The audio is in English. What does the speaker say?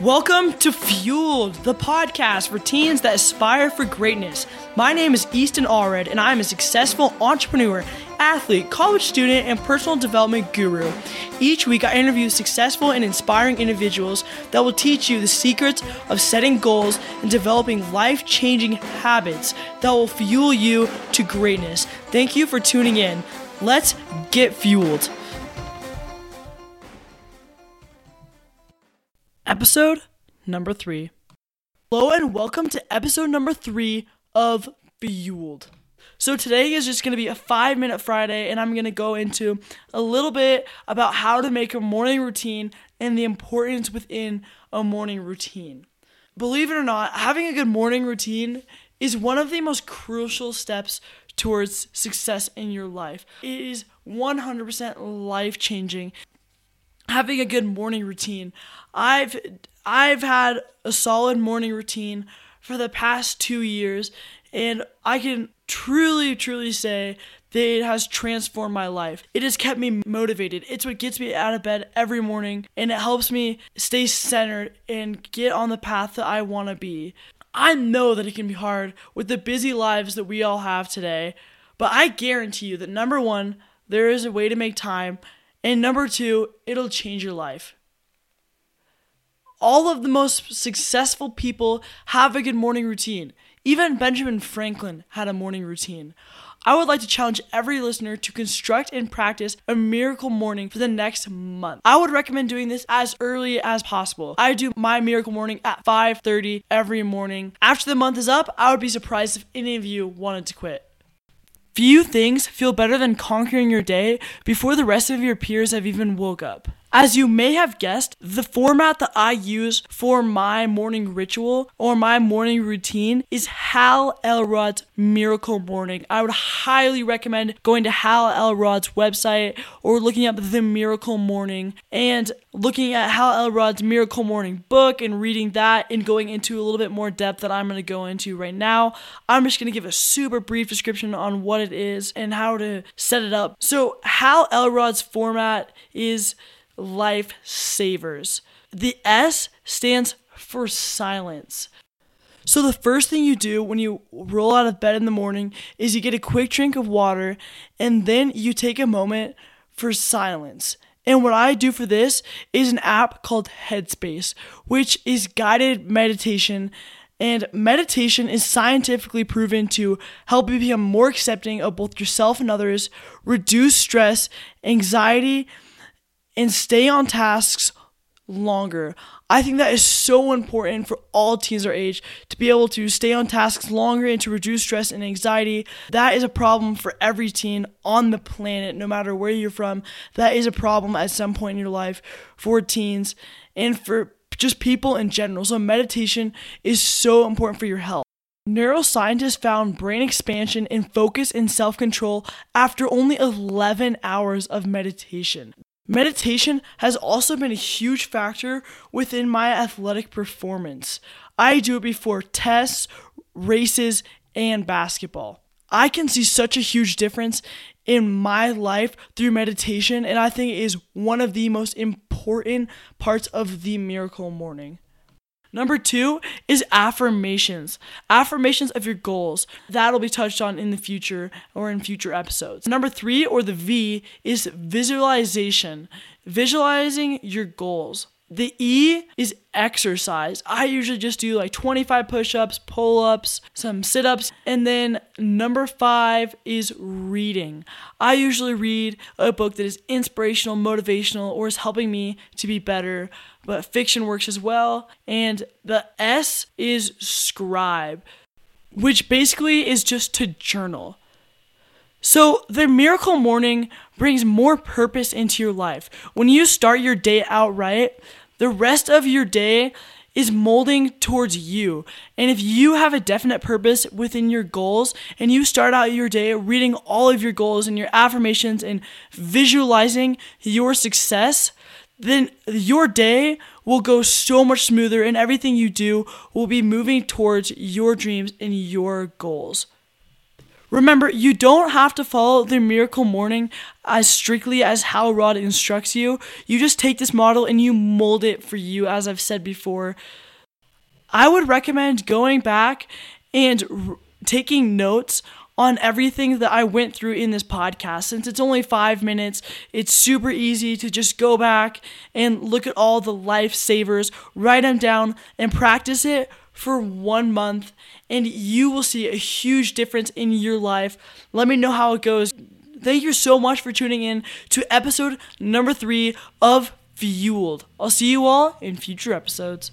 Welcome to Fueled, the podcast for teens that aspire for greatness. My name is Easton Allred, and I am a successful entrepreneur, athlete, college student, and personal development guru. Each week, I interview successful and inspiring individuals that will teach you the secrets of setting goals and developing life changing habits that will fuel you to greatness. Thank you for tuning in. Let's get fueled. Episode number three. Hello and welcome to episode number three of Fueled. So today is just going to be a five minute Friday, and I'm going to go into a little bit about how to make a morning routine and the importance within a morning routine. Believe it or not, having a good morning routine is one of the most crucial steps towards success in your life. It is 100% life changing having a good morning routine. I've I've had a solid morning routine for the past 2 years and I can truly truly say that it has transformed my life. It has kept me motivated. It's what gets me out of bed every morning and it helps me stay centered and get on the path that I want to be. I know that it can be hard with the busy lives that we all have today, but I guarantee you that number 1, there is a way to make time and number two, it'll change your life. All of the most successful people have a good morning routine. Even Benjamin Franklin had a morning routine. I would like to challenge every listener to construct and practice a miracle morning for the next month. I would recommend doing this as early as possible. I do my miracle morning at 5:30 every morning. After the month is up, I would be surprised if any of you wanted to quit. Few things feel better than conquering your day before the rest of your peers have even woke up. As you may have guessed, the format that I use for my morning ritual or my morning routine is Hal Elrod's Miracle Morning. I would highly recommend going to Hal Elrod's website or looking up the Miracle Morning and looking at Hal Elrod's Miracle Morning book and reading that and going into a little bit more depth that I'm going to go into right now. I'm just going to give a super brief description on what it is and how to set it up. So, Hal Elrod's format is lifesavers. The S stands for silence. So, the first thing you do when you roll out of bed in the morning is you get a quick drink of water and then you take a moment for silence. And what I do for this is an app called Headspace, which is guided meditation. And meditation is scientifically proven to help you become more accepting of both yourself and others, reduce stress, anxiety, and stay on tasks longer. I think that is so important for all teens our age to be able to stay on tasks longer and to reduce stress and anxiety. That is a problem for every teen on the planet, no matter where you're from. That is a problem at some point in your life for teens and for just people in general. So, meditation is so important for your health. Neuroscientists found brain expansion and focus and self control after only 11 hours of meditation. Meditation has also been a huge factor within my athletic performance. I do it before tests, races, and basketball. I can see such a huge difference in my life through meditation, and I think it is one of the most important parts of the miracle morning. Number two is affirmations. Affirmations of your goals. That'll be touched on in the future or in future episodes. Number three, or the V, is visualization. Visualizing your goals. The E is exercise. I usually just do like 25 push ups, pull ups, some sit ups. And then number five is reading. I usually read a book that is inspirational, motivational, or is helping me to be better. But fiction works as well. And the S is scribe, which basically is just to journal. So, the miracle morning brings more purpose into your life. When you start your day out right, the rest of your day is molding towards you. And if you have a definite purpose within your goals and you start out your day reading all of your goals and your affirmations and visualizing your success, then your day will go so much smoother and everything you do will be moving towards your dreams and your goals. Remember, you don't have to follow the miracle morning as strictly as Hal Elrod instructs you. You just take this model and you mold it for you, as I've said before. I would recommend going back and r- taking notes on everything that I went through in this podcast. Since it's only five minutes, it's super easy to just go back and look at all the lifesavers, write them down, and practice it for one month, and you will see a huge difference in your life. Let me know how it goes. Thank you so much for tuning in to episode number three of Fueled. I'll see you all in future episodes.